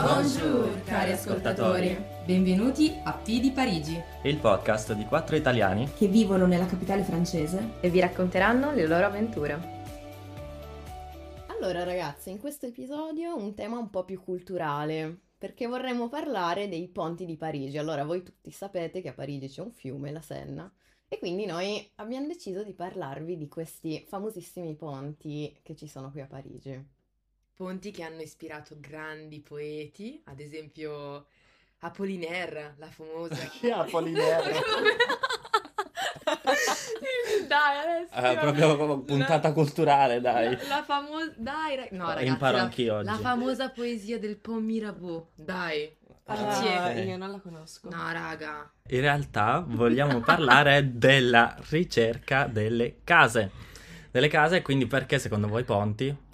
Bonjour cari ascoltatori, benvenuti a P di Parigi, il podcast di quattro italiani che vivono nella capitale francese e vi racconteranno le loro avventure. Allora ragazzi, in questo episodio un tema un po' più culturale, perché vorremmo parlare dei ponti di Parigi. Allora, voi tutti sapete che a Parigi c'è un fiume, la Senna, e quindi noi abbiamo deciso di parlarvi di questi famosissimi ponti che ci sono qui a Parigi. Ponti che hanno ispirato grandi poeti, ad esempio Apollinaire, la famosa. Chi è Apollinaire? dai, adesso. Eh, proprio puntata la, culturale, dai. La, la famosa. Dai, rag... no, ragazzi. Imparo la, anch'io oggi. La famosa poesia del Pont Mirabeau. Dai. Ah, io non la conosco. No, raga. In realtà vogliamo parlare della ricerca delle case. Delle case, quindi perché secondo voi ponti?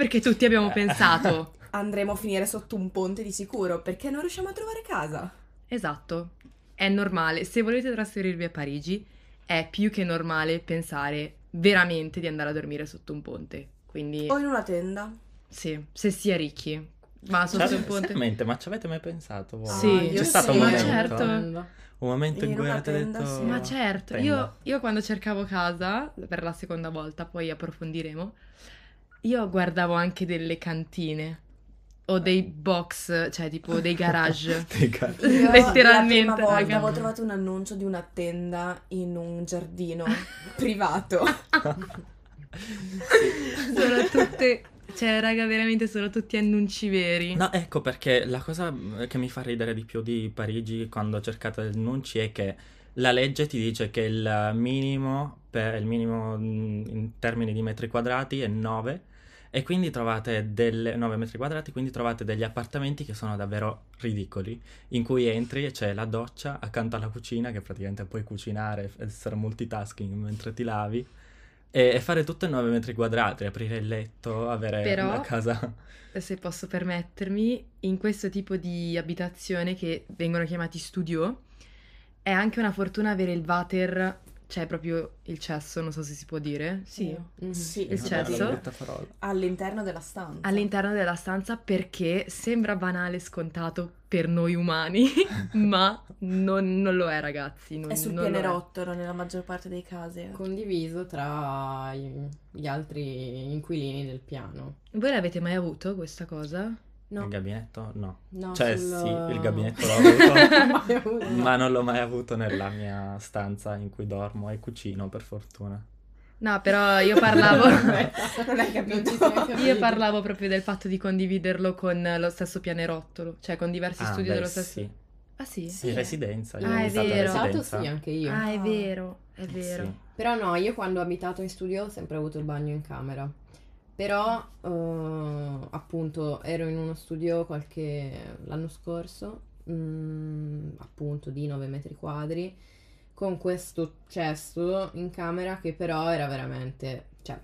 Perché tutti abbiamo pensato. Andremo a finire sotto un ponte di sicuro, perché non riusciamo a trovare casa. Esatto. È normale. Se volete trasferirvi a Parigi, è più che normale pensare veramente di andare a dormire sotto un ponte. Quindi... O in una tenda. Sì, se si è ricchi. Ma sotto Cioè, un ponte... Veramente, ma ci avete mai pensato voi? Sì, C'è io stato sì, un ma momento? certo. Un momento in In cui avete tenda, detto... sì. Ma certo, io, io quando cercavo casa, per la seconda volta, poi approfondiremo, io guardavo anche delle cantine o dei box, cioè tipo dei garage. Dei gar- Io Letteralmente, La prima volta avevo trovato un annuncio di una tenda in un giardino privato. sono tutte, cioè raga, veramente sono tutti annunci veri. No, ecco perché la cosa che mi fa ridere di più di Parigi quando cercate gli annunci è che la legge ti dice che il minimo, per, il minimo mm, in termini di metri quadrati è 9 e quindi trovate delle 9 metri quadrati, quindi trovate degli appartamenti che sono davvero ridicoli, in cui entri e c'è la doccia accanto alla cucina che praticamente puoi cucinare, essere multitasking mentre ti lavi. E, e fare tutto in 9 metri quadrati, aprire il letto, avere Però- la casa. Se posso permettermi, in questo tipo di abitazione che vengono chiamati studio, è anche una fortuna avere il water, cioè proprio il cesso, non so se si può dire. Sì. Mhm. Sì, Il cesso? all'interno della stanza. all'interno della stanza perché sembra banale e scontato per noi umani, ma non, non lo è, ragazzi. Non, È sul non pianerottolo nella maggior parte dei casi. Condiviso tra gli altri inquilini del piano. Voi l'avete mai avuto questa cosa? No, Il gabinetto? No. no, Cioè sul- sì, il gabinetto l'ho avuto, ma non l'ho mai avuto nella mia stanza in cui dormo e cucino, per fortuna. No, però io parlavo... non hai capito. Io parlavo proprio del fatto di condividerlo con lo stesso pianerottolo, cioè con diversi Ah, studi beh, dello stesso. sì. Ah sì? Sì. In residenza, io Ah, ho è vero. Stato sì, anche io. Ah, è vero, è vero. Sì. Però no, io quando ho abitato in studio ho sempre avuto il bagno in camera. Però eh, appunto ero in uno studio qualche l'anno scorso, mm, appunto di 9 metri quadri, con questo cesto in camera che però era veramente, cioè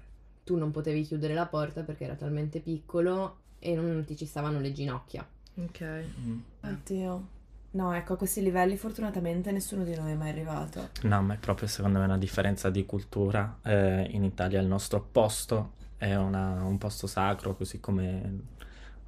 tu non potevi chiudere la porta perché era talmente piccolo e non ti ci stavano le ginocchia. Ok. Mm. Oddio. No, ecco, a questi livelli fortunatamente nessuno di noi è mai arrivato. No, ma è proprio secondo me una differenza di cultura. Eh, in Italia il nostro posto è una- un posto sacro, così come,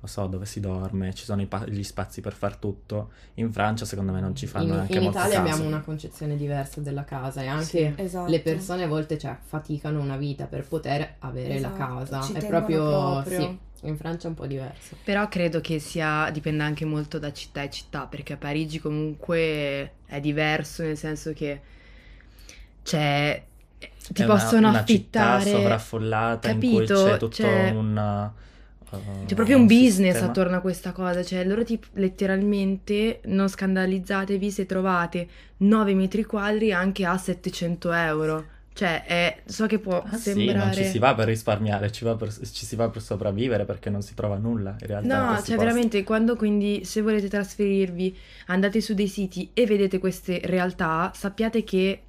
lo so, dove si dorme, ci sono i pa- gli spazi per far tutto. In Francia secondo me non ci fanno In, neanche in molto Italia caso. abbiamo una concezione diversa della casa e anche Sì. Esatto. le persone a volte cioè, faticano una vita per poter avere Esatto, la casa. ci è proprio, proprio. sì, in Francia è un po' diverso. Però credo che sia, dipenda anche molto da città e città, perché a Parigi comunque è diverso, nel senso che c'è, ti È una- possono una città affittare, sovraffollata in cui capito? c'è tutto C'è- un... uh, c'è proprio un business sistema. attorno a questa cosa, cioè loro ti, letteralmente, non scandalizzatevi se trovate 9 metri quadri anche a 700 euro. Cioè, è- so che può Ah sì, sembrare... non ci si va per risparmiare, ci, va per- ci si va per sopravvivere perché non si trova nulla in realtà. No, cioè posti. veramente quando quindi se volete trasferirvi andate su dei siti e vedete queste realtà, sappiate che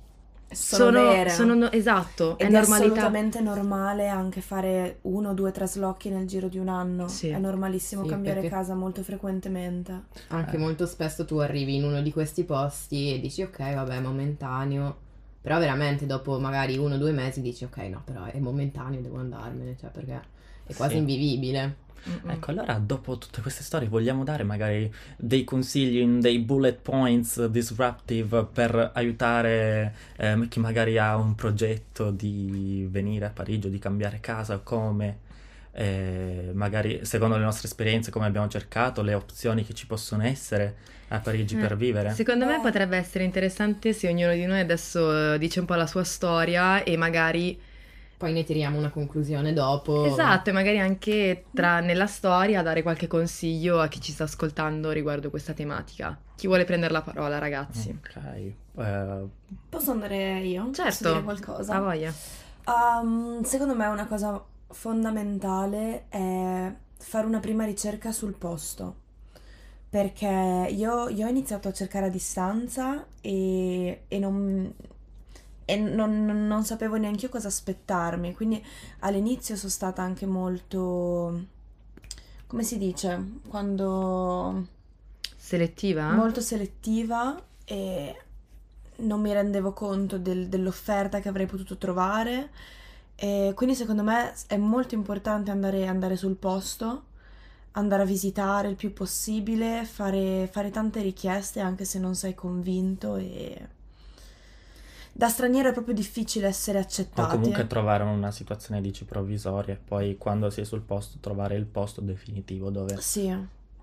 Sono, sono no- esatto, Ed è è normalità. assolutamente normale anche fare uno o due traslochi nel giro di un anno. Sì. È normalissimo Sì, cambiare perché- casa molto frequentemente. Anche Eh. molto spesso tu arrivi in uno di questi posti e dici ok, vabbè, è momentaneo. Però veramente dopo magari uno o due mesi dici ok, no, però è momentaneo, devo andarmene, cioè perché è quasi Sì. invivibile. Mm-mm. Ecco, allora dopo tutte queste storie vogliamo dare magari dei consigli, dei bullet points disruptive per aiutare ehm, chi magari ha un progetto di venire a Parigi o di cambiare casa o come, eh, magari secondo le nostre esperienze, come abbiamo cercato, le opzioni che ci possono essere a Parigi Eh, per vivere. Secondo me potrebbe essere interessante se ognuno di noi adesso eh, dice un po' la sua storia e magari Poi ne tiriamo una conclusione dopo. Esatto, e magari anche tra, nella storia dare qualche consiglio a chi ci sta ascoltando riguardo questa tematica. Chi vuole prendere la parola, ragazzi? Ok, eh, Posso andare io? Posso Certo, dire qualcosa? Ha voglia. Um, secondo me una cosa fondamentale è fare una prima ricerca sul posto. Perché io, io ho iniziato a cercare a distanza e, e non, e non, non- sapevo neanche io cosa aspettarmi. Quindi all'inizio sono stata anche molto, come si dice, quando Selettiva? molto selettiva e non mi rendevo conto del- dell'offerta che avrei potuto trovare. E quindi secondo me è molto importante andare, andare sul posto, andare a visitare il più possibile, fare, fare tante richieste anche se non sei convinto e da straniero è proprio difficile essere o accettati. comunque eh. trovare una situazione dici provvisoria e poi quando sei sul posto trovare il posto definitivo dove Sì,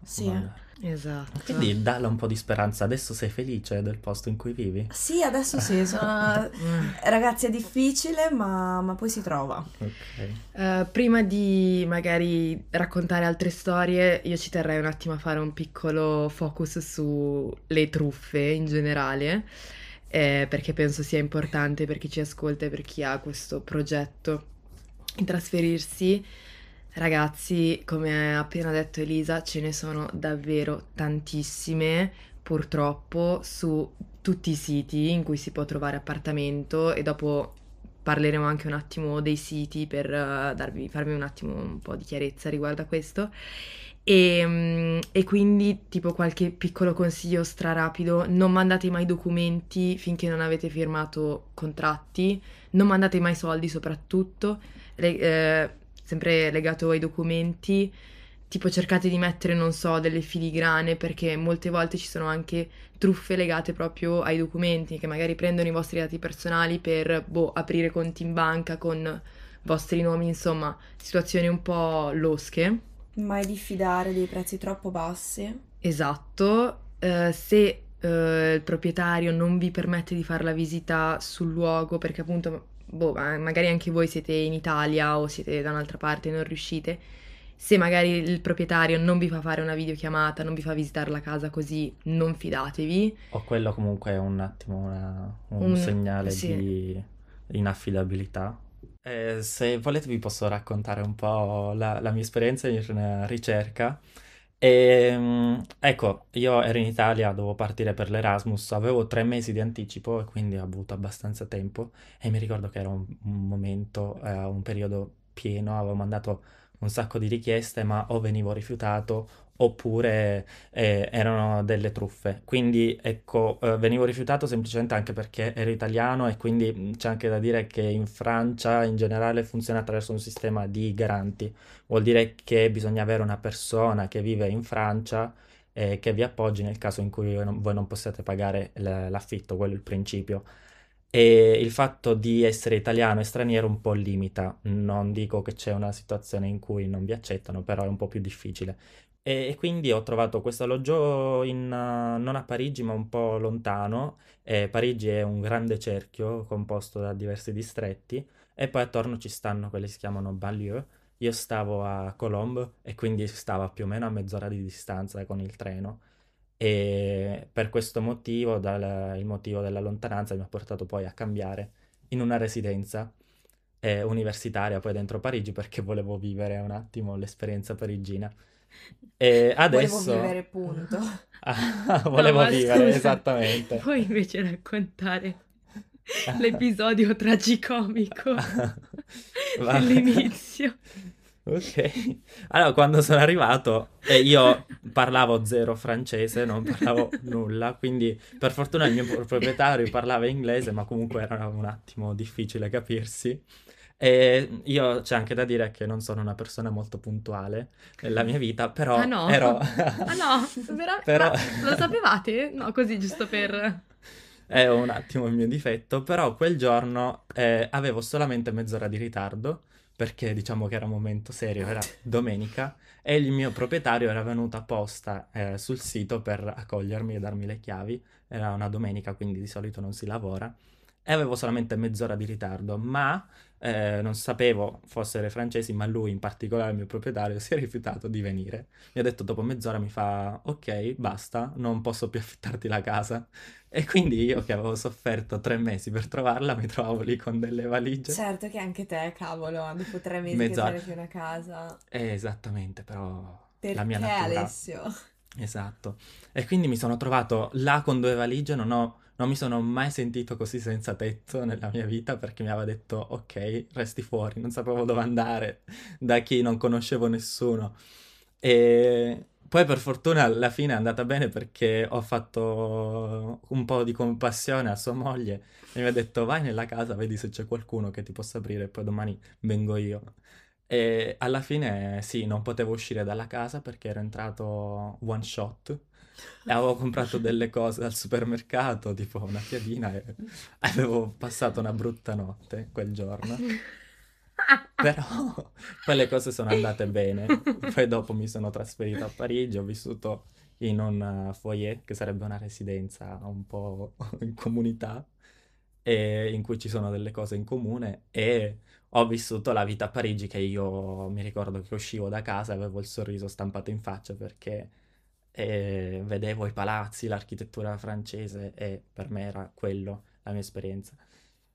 sì. andare. Esatto. Quindi dalla un po' di speranza, adesso sei felice del posto in cui vivi? Sì, adesso sì, sono... Mm. Ragazzi, è difficile, ma, ma poi si trova. Ok. Eh, prima di magari raccontare altre storie, io ci terrei un attimo a fare un piccolo focus sulle truffe in generale, eh, perché penso sia importante per chi ci ascolta e per chi ha questo progetto in trasferirsi. Ragazzi, come ha appena detto Elisa, ce ne sono davvero tantissime, purtroppo, su tutti i siti in cui si può trovare appartamento e dopo parleremo anche un attimo dei siti per eh, darvi, farvi un attimo un po' di chiarezza riguardo a questo. E, mm, e quindi, tipo, qualche piccolo consiglio strarapido: non mandate mai documenti finché non avete firmato contratti, non mandate mai soldi, soprattutto, Le- eh, sempre legato ai documenti. Tipo, cercate di mettere, non so, delle filigrane perché molte volte ci sono anche truffe legate proprio ai documenti che magari prendono i vostri dati personali per, boh, aprire conti in banca con vostri nomi, insomma, situazioni un po' losche. Mai diffidare dei prezzi troppo bassi. Esatto, eh, se eh, il proprietario non vi permette di fare la visita sul luogo perché appunto, boh, ma- magari anche voi siete in Italia o siete da un'altra parte e non riuscite, se magari il proprietario non vi fa fare una videochiamata, non vi fa visitare la casa così, non fidatevi. O quello comunque è un attimo una- un, Un- segnale sì. di inaffidabilità. Eh, se volete vi posso raccontare un po' la, la mia esperienza in ricerca. E, ecco, io ero in Italia, dovevo partire per l'Erasmus, avevo tre mesi di anticipo e quindi ho avuto abbastanza tempo e mi ricordo che era un, un momento, eh, un periodo pieno, avevo mandato un sacco di richieste ma o venivo rifiutato oppure eh, erano delle truffe. Quindi ecco, eh, venivo rifiutato semplicemente anche perché ero italiano e quindi mh, c'è anche da dire che in Francia in generale funziona attraverso un sistema di garanti. Vuol dire che bisogna avere una persona che vive in Francia e che vi appoggi nel caso in cui voi non, voi non possiate pagare l'affitto, quello è il principio. E il fatto di essere italiano e straniero un po' limita. Non dico che c'è una situazione in cui non vi accettano, però è un po' più difficile. E, e quindi ho trovato questo alloggio in, eh, non a Parigi, ma un po' lontano. E Parigi è un grande cerchio composto da diversi distretti e poi attorno ci stanno quelli che si chiamano banlieue. Io stavo a Colombe e quindi stavo più o meno a mezz'ora di distanza con il treno e per questo motivo, dal, il motivo della lontananza mi ha portato poi a cambiare in una residenza eh, universitaria poi dentro Parigi perché volevo vivere un attimo l'esperienza parigina. E adesso Volevo vivere, punto. Ah, volevo No, vivere, scusa, esattamente. Puoi invece raccontare l'episodio tragicomico dell'inizio. Ok, allora quando sono arrivato eh, io parlavo zero francese, non parlavo nulla, quindi per fortuna il mio pro- proprietario parlava inglese, ma comunque era un attimo difficile capirsi. E io c'è anche da dire che non sono una persona molto puntuale nella mia vita, però Ah no? ero... Ah no, veramente? Però- Ma lo sapevate? No, così giusto per... È un attimo il mio difetto, però quel giorno eh, avevo solamente mezz'ora di ritardo, perché diciamo che era un momento serio, era domenica, e il mio proprietario era venuto apposta eh, sul sito per accogliermi e darmi le chiavi. Era una domenica, quindi di solito non si lavora. E avevo solamente mezz'ora di ritardo, ma eh, non sapevo fossero francesi, ma lui in particolare, il mio proprietario, si è rifiutato di venire. Mi ha detto dopo mezz'ora, mi fa, ok, basta, non posso più affittarti la casa. E quindi io che avevo sofferto tre mesi per trovarla, mi trovavo lì con delle valigie. Certo che anche te, cavolo, dopo tre mesi Mezz'ora. che trovi una casa. Eh, esattamente, però Perché la mia natura. Alessio? Esatto. E quindi mi sono trovato là con due valigie, non ho- non mi sono mai sentito così senza tetto nella mia vita perché mi aveva detto ok, resti fuori, non sapevo dove andare, da chi non conoscevo nessuno. E poi per fortuna alla fine è andata bene perché ho fatto un po' di compassione a sua moglie e mi ha detto vai nella casa, vedi se c'è qualcuno che ti possa aprire e poi domani vengo io. E alla fine sì, non potevo uscire dalla casa perché ero entrato one shot e avevo comprato delle cose al supermercato, tipo una piadina e avevo passato una brutta notte quel giorno. Però poi le cose sono andate bene. Poi dopo mi sono trasferito a Parigi, ho vissuto in un eh, foyer, che sarebbe una residenza un po' in comunità, e in cui ci sono delle cose in comune e ho vissuto la vita a Parigi che io mi ricordo che uscivo da casa e avevo il sorriso stampato in faccia perché eh, vedevo i palazzi, l'architettura francese e per me era quello la mia esperienza.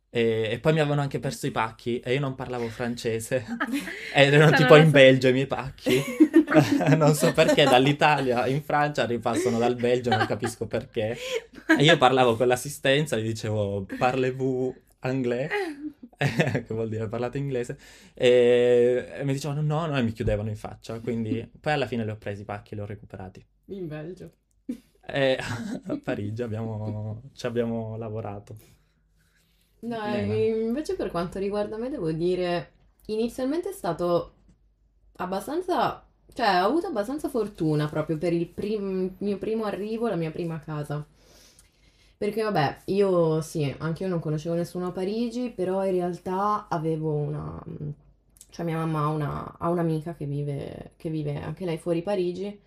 E, e poi mi avevano anche perso i pacchi e io non parlavo francese ed erano tipo in Belgio i miei pacchi. non so perché dall'Italia in Francia ripassano dal Belgio, non capisco perché. E io parlavo con l'assistenza, gli dicevo parlez-vous anglais? che vuol dire parlate inglese? E, e mi dicevano no, no, e mi chiudevano in faccia. Quindi poi alla fine li ho presi i pacchi e li ho recuperati. In Belgio. E a Parigi abbiamo, ci abbiamo lavorato. No, eh, invece per quanto riguarda me devo dire, inizialmente è stato abbastanza, cioè ho avuto abbastanza fortuna proprio per il prim- mio primo arrivo, la mia prima casa. Perché vabbè, io sì, anche io non conoscevo nessuno a Parigi, però in realtà avevo una, cioè mia mamma ha una- ha un'amica che vive, che vive anche lei fuori Parigi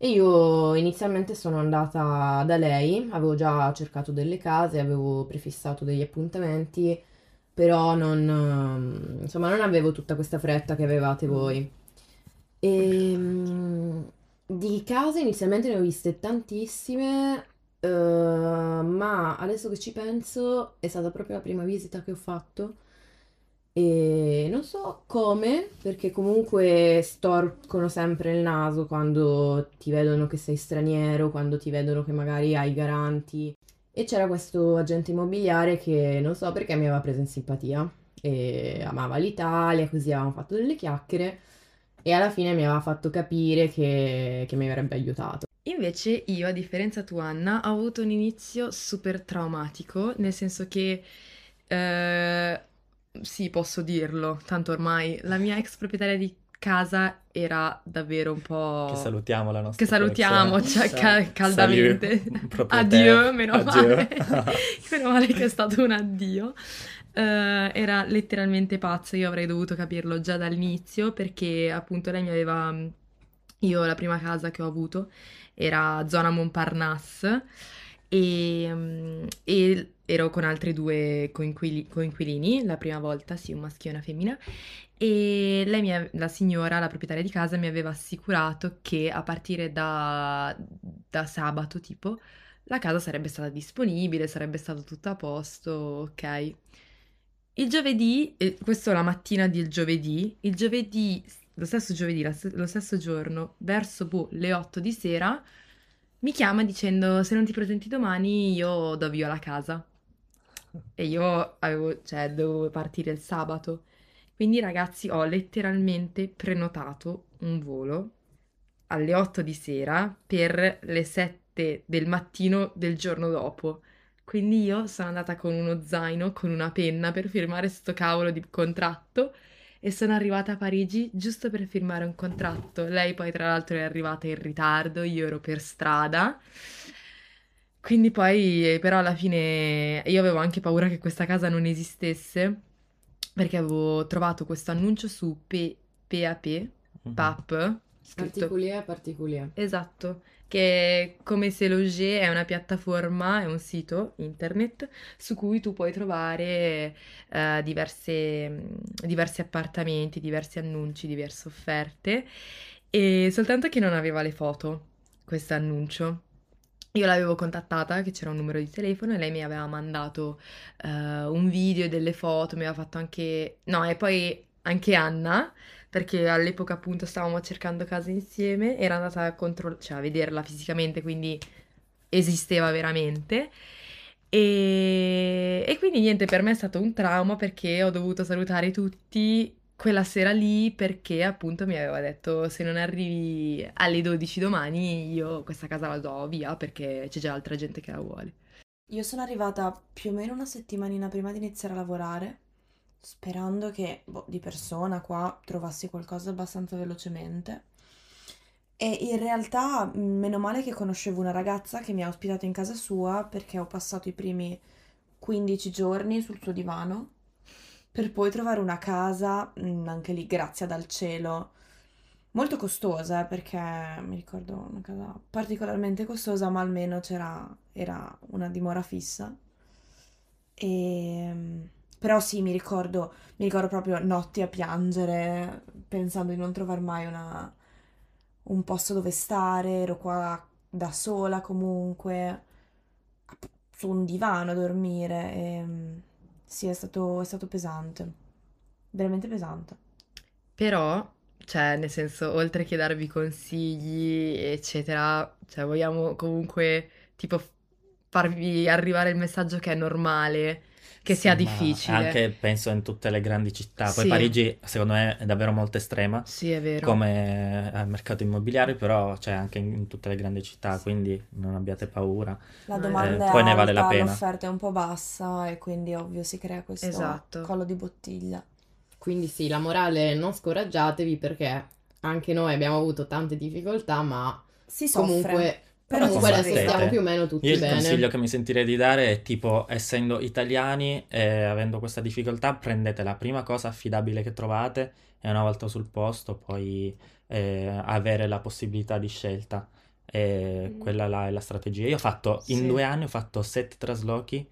e io inizialmente sono andata da lei, avevo già cercato delle case, avevo prefissato degli appuntamenti, però non, ehm, insomma, non avevo tutta questa fretta che avevate voi. E mm, di case inizialmente ne ho viste tantissime, eh, ma adesso che ci penso è stata proprio la prima visita che ho fatto. E non so come, perché comunque storcono sempre il naso quando ti vedono che sei straniero, quando ti vedono che magari hai garanti. E c'era questo agente immobiliare che non so perché mi aveva preso in simpatia e amava l'Italia, così avevamo fatto delle chiacchiere e alla fine mi aveva fatto capire che, che mi avrebbe aiutato. Invece io, a differenza tua, Anna, ho avuto un inizio super traumatico, nel senso che, eh, sì, posso dirlo, tanto ormai la mia ex proprietaria di casa era davvero un po'... Che salutiamo la nostra Che salutiamo, collezione. cioè, ca- caldamente. Addio, meno Addio. male. Meno male che è stato un addio. Eh, era letteralmente pazza, io avrei dovuto capirlo già dall'inizio perché appunto lei mi aveva... Io la prima casa che ho avuto era zona Montparnasse e, mm, e ero con altri due coinquili- coinquilini, la prima volta, sì, un maschio e una femmina, e lei, mi ave- la signora, la proprietaria di casa, mi aveva assicurato che a partire da, da sabato, tipo, la casa sarebbe stata disponibile, sarebbe stato tutto a posto, ok. Il giovedì, eh, questo la mattina del giovedì, il giovedì, lo stesso giovedì, lo stesso giorno, verso boh, le 8 di sera, mi chiama dicendo se non ti presenti domani io do via la casa. E io avevo, cioè, dovevo partire il sabato. Quindi ragazzi ho letteralmente prenotato un volo alle 8 di sera per le 7 del mattino del giorno dopo. Quindi io sono andata con uno zaino, con una penna per firmare sto cavolo di contratto e sono arrivata a Parigi giusto per firmare un contratto. Lei poi tra l'altro è arrivata in ritardo, io ero per strada. Quindi poi però alla fine io avevo anche paura che questa casa non esistesse perché avevo trovato questo annuncio su P- PAP, Mhm. PAP, scritto Particulier, particulier. Esatto, che come se Loger è una piattaforma, è un sito internet su cui tu puoi trovare eh, diverse- mh, diversi appartamenti, diversi annunci, diverse offerte, e soltanto che non aveva le foto, questo annuncio. Io l'avevo contattata, che c'era un numero di telefono, e lei mi aveva mandato eh, un video e delle foto, mi aveva fatto anche... No, e poi anche Anna, perché all'epoca appunto stavamo cercando casa insieme, era andata a, contro- cioè, a vederla fisicamente, quindi esisteva veramente. E... e quindi niente, per me è stato un trauma perché ho dovuto salutare tutti quella sera lì perché appunto mi aveva detto se non arrivi alle 12 domani io questa casa la do via perché c'è già altra gente che la vuole. Io sono arrivata più o meno una settimanina prima di iniziare a lavorare, sperando che boh, di persona qua trovassi qualcosa abbastanza velocemente. E in realtà, mh, meno male che conoscevo una ragazza che mi ha ospitato in casa sua perché ho passato i primi 15 giorni sul suo divano per poi trovare una casa, mh, anche lì grazia dal cielo, molto costosa, eh, perché mi ricordo una casa particolarmente costosa, ma almeno c'era, era una dimora fissa. E, però sì, mi ricordo, mi ricordo proprio notti a piangere, pensando di non trovare mai una- un posto dove stare, ero qua da sola comunque, su un divano a dormire. E, sì, è stato, è stato pesante, veramente pesante. Però, cioè, nel senso, oltre che darvi consigli, eccetera, cioè, vogliamo comunque, tipo, farvi arrivare il messaggio che è normale, che sia Sì, ma difficile. Anche penso in tutte le grandi città. Poi Sì. Parigi, secondo me, è davvero molto estrema Sì, è vero. come al mercato immobiliare, però c'è anche in tutte le grandi città, quindi non abbiate paura. La domanda eh, è poi ne vale la pena. l'offerta è un po' bassa e quindi ovvio si crea questo Esatto. collo di bottiglia. Quindi sì, la morale è non scoraggiatevi perché anche noi abbiamo avuto tante difficoltà, ma Si soffre, comunque, però comunque adesso stiamo più o meno tutti Io il bene. consiglio che mi sentirei di dare è tipo, essendo italiani e avendo questa difficoltà, prendete la prima cosa affidabile che trovate e una volta sul posto poi eh, avere la possibilità di scelta. E Mm. quella là è la strategia. Io ho fatto, in Sì. due anni ho fatto sette traslochi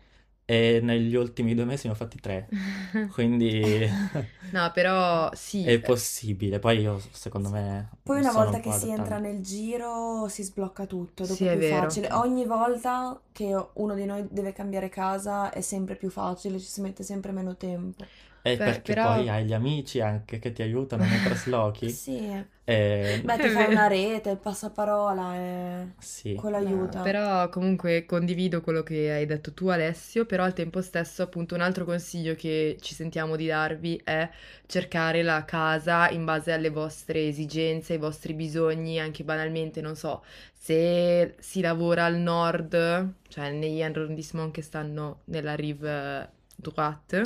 e negli ultimi due mesi ne ho fatti tre. Quindi No, però sì, è possibile. Poi io, secondo me, Poi una volta un che si entra nel giro si sblocca tutto, dopo Sì, è più vero. facile. Ogni volta che uno di noi deve cambiare casa è sempre più facile, ci si mette sempre meno tempo. E Beh, perché però- poi hai gli amici anche che ti aiutano nei traslochi. Sì, E... beh, ti fai una rete, il passaparola e Sì. quello No, aiuta. Però comunque condivido quello che hai detto tu Alessio, però al tempo stesso appunto un altro consiglio che ci sentiamo di darvi è cercare la casa in base alle vostre esigenze, ai vostri bisogni, anche banalmente, non so, se si lavora al nord, cioè negli arrondissement che stanno nella rive droite,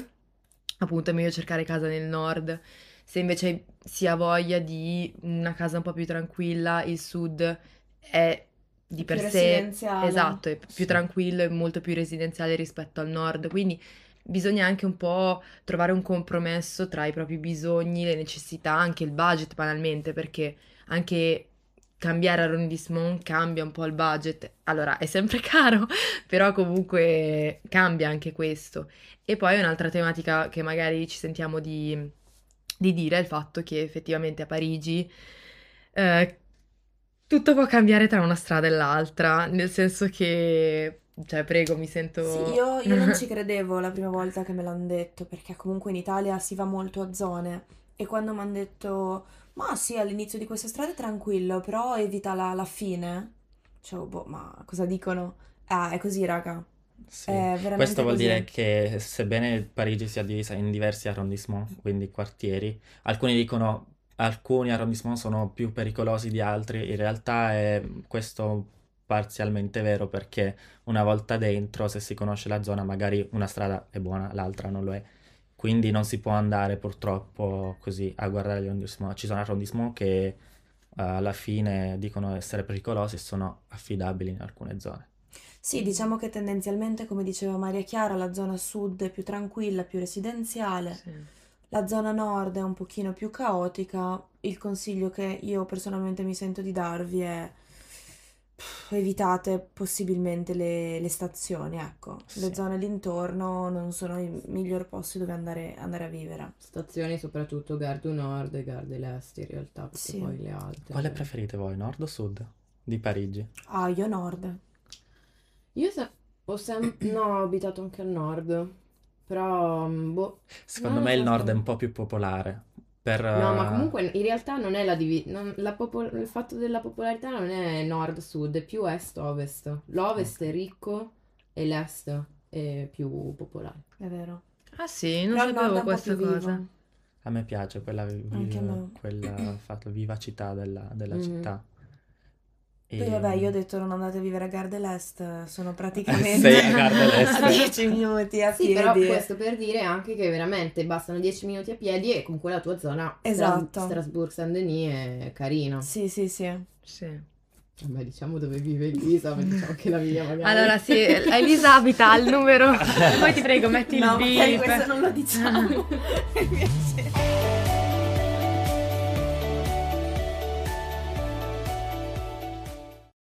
appunto è meglio cercare casa nel nord. Se invece si ha voglia di una casa un po' più tranquilla, il sud è di Più per sé residenziale. esatto, è più Sì. tranquillo e molto più residenziale rispetto al nord, quindi bisogna anche un po' trovare un compromesso tra i propri bisogni, le necessità, anche il budget banalmente, perché anche cambiare arrondissement cambia un po' il budget. Allora, è sempre caro, però comunque cambia anche questo. E poi un'altra tematica che magari ci sentiamo di, di dire è il fatto che effettivamente a Parigi eh, tutto può cambiare tra una strada e l'altra, nel senso che, cioè, prego, mi sento... Sì, io, io non ci credevo la prima volta che me l'hanno detto, perché comunque in Italia si va molto a zone. E quando mi hanno detto, ma sì, all'inizio di questa strada è tranquillo, però evita la, la fine. Dicevo, boh, ma cosa dicono? Ah, è così, raga. Sì. Questo vuol così. dire che sebbene Parigi sia divisa in diversi arrondissement, quindi quartieri, alcuni dicono alcuni arrondissement sono più pericolosi di altri, in realtà è questo parzialmente vero perché una volta dentro, se si conosce la zona, magari una strada è buona, l'altra non lo è. Quindi non si può andare purtroppo così a guardare gli arrondissement. Ci sono arrondissement che uh, alla fine dicono essere pericolosi e sono affidabili in alcune zone. Sì, diciamo che tendenzialmente, come diceva Maria Chiara, la zona sud è più tranquilla, più residenziale. Sì. La zona nord è un pochino più caotica. Il consiglio che io personalmente mi sento di darvi è evitate possibilmente le, le stazioni, ecco. Le Sì. zone d'intorno non sono i miglior posti dove andare, andare a vivere. Stazioni soprattutto Gardu Nord e Garde Est in realtà, perché Sì. poi le altre. Quale preferite voi, nord o sud di Parigi? Ah, io nord. Io se- ho sempre... No, ho abitato anche al nord, però... mm, Boh. Secondo me il nord è un po' più popolare. Per, No, ma eh, comunque in realtà non è la divisione... il fatto della popolarità non è nord-sud, è più est-ovest. L'ovest è ricco e l'est è più popolare. È vero. Ah sì, non Però sapevo questa più vivo. cosa. A me piace quella, vi- Anche a me. quella fatto, vivacità della, della Mhm. città. E- Poi vabbè, io ho detto non andate a vivere a Gare dell'Est, sono praticamente Sei a Gare dell'Est. a 10 minuti a Sì, piedi. però questo per dire anche che veramente bastano 10 minuti a piedi e comunque la tua zona Stras- Esatto. Strasbourg-Saint-Denis è carina. Sì, sì, sì. Sì. Vabbè, diciamo dove vive Elisa, ma diciamo che la mia magari. Allora, sì, Elisa abita al numero. Poi ti prego, metti il No, magari beep. questo non lo diciamo. Mi piace.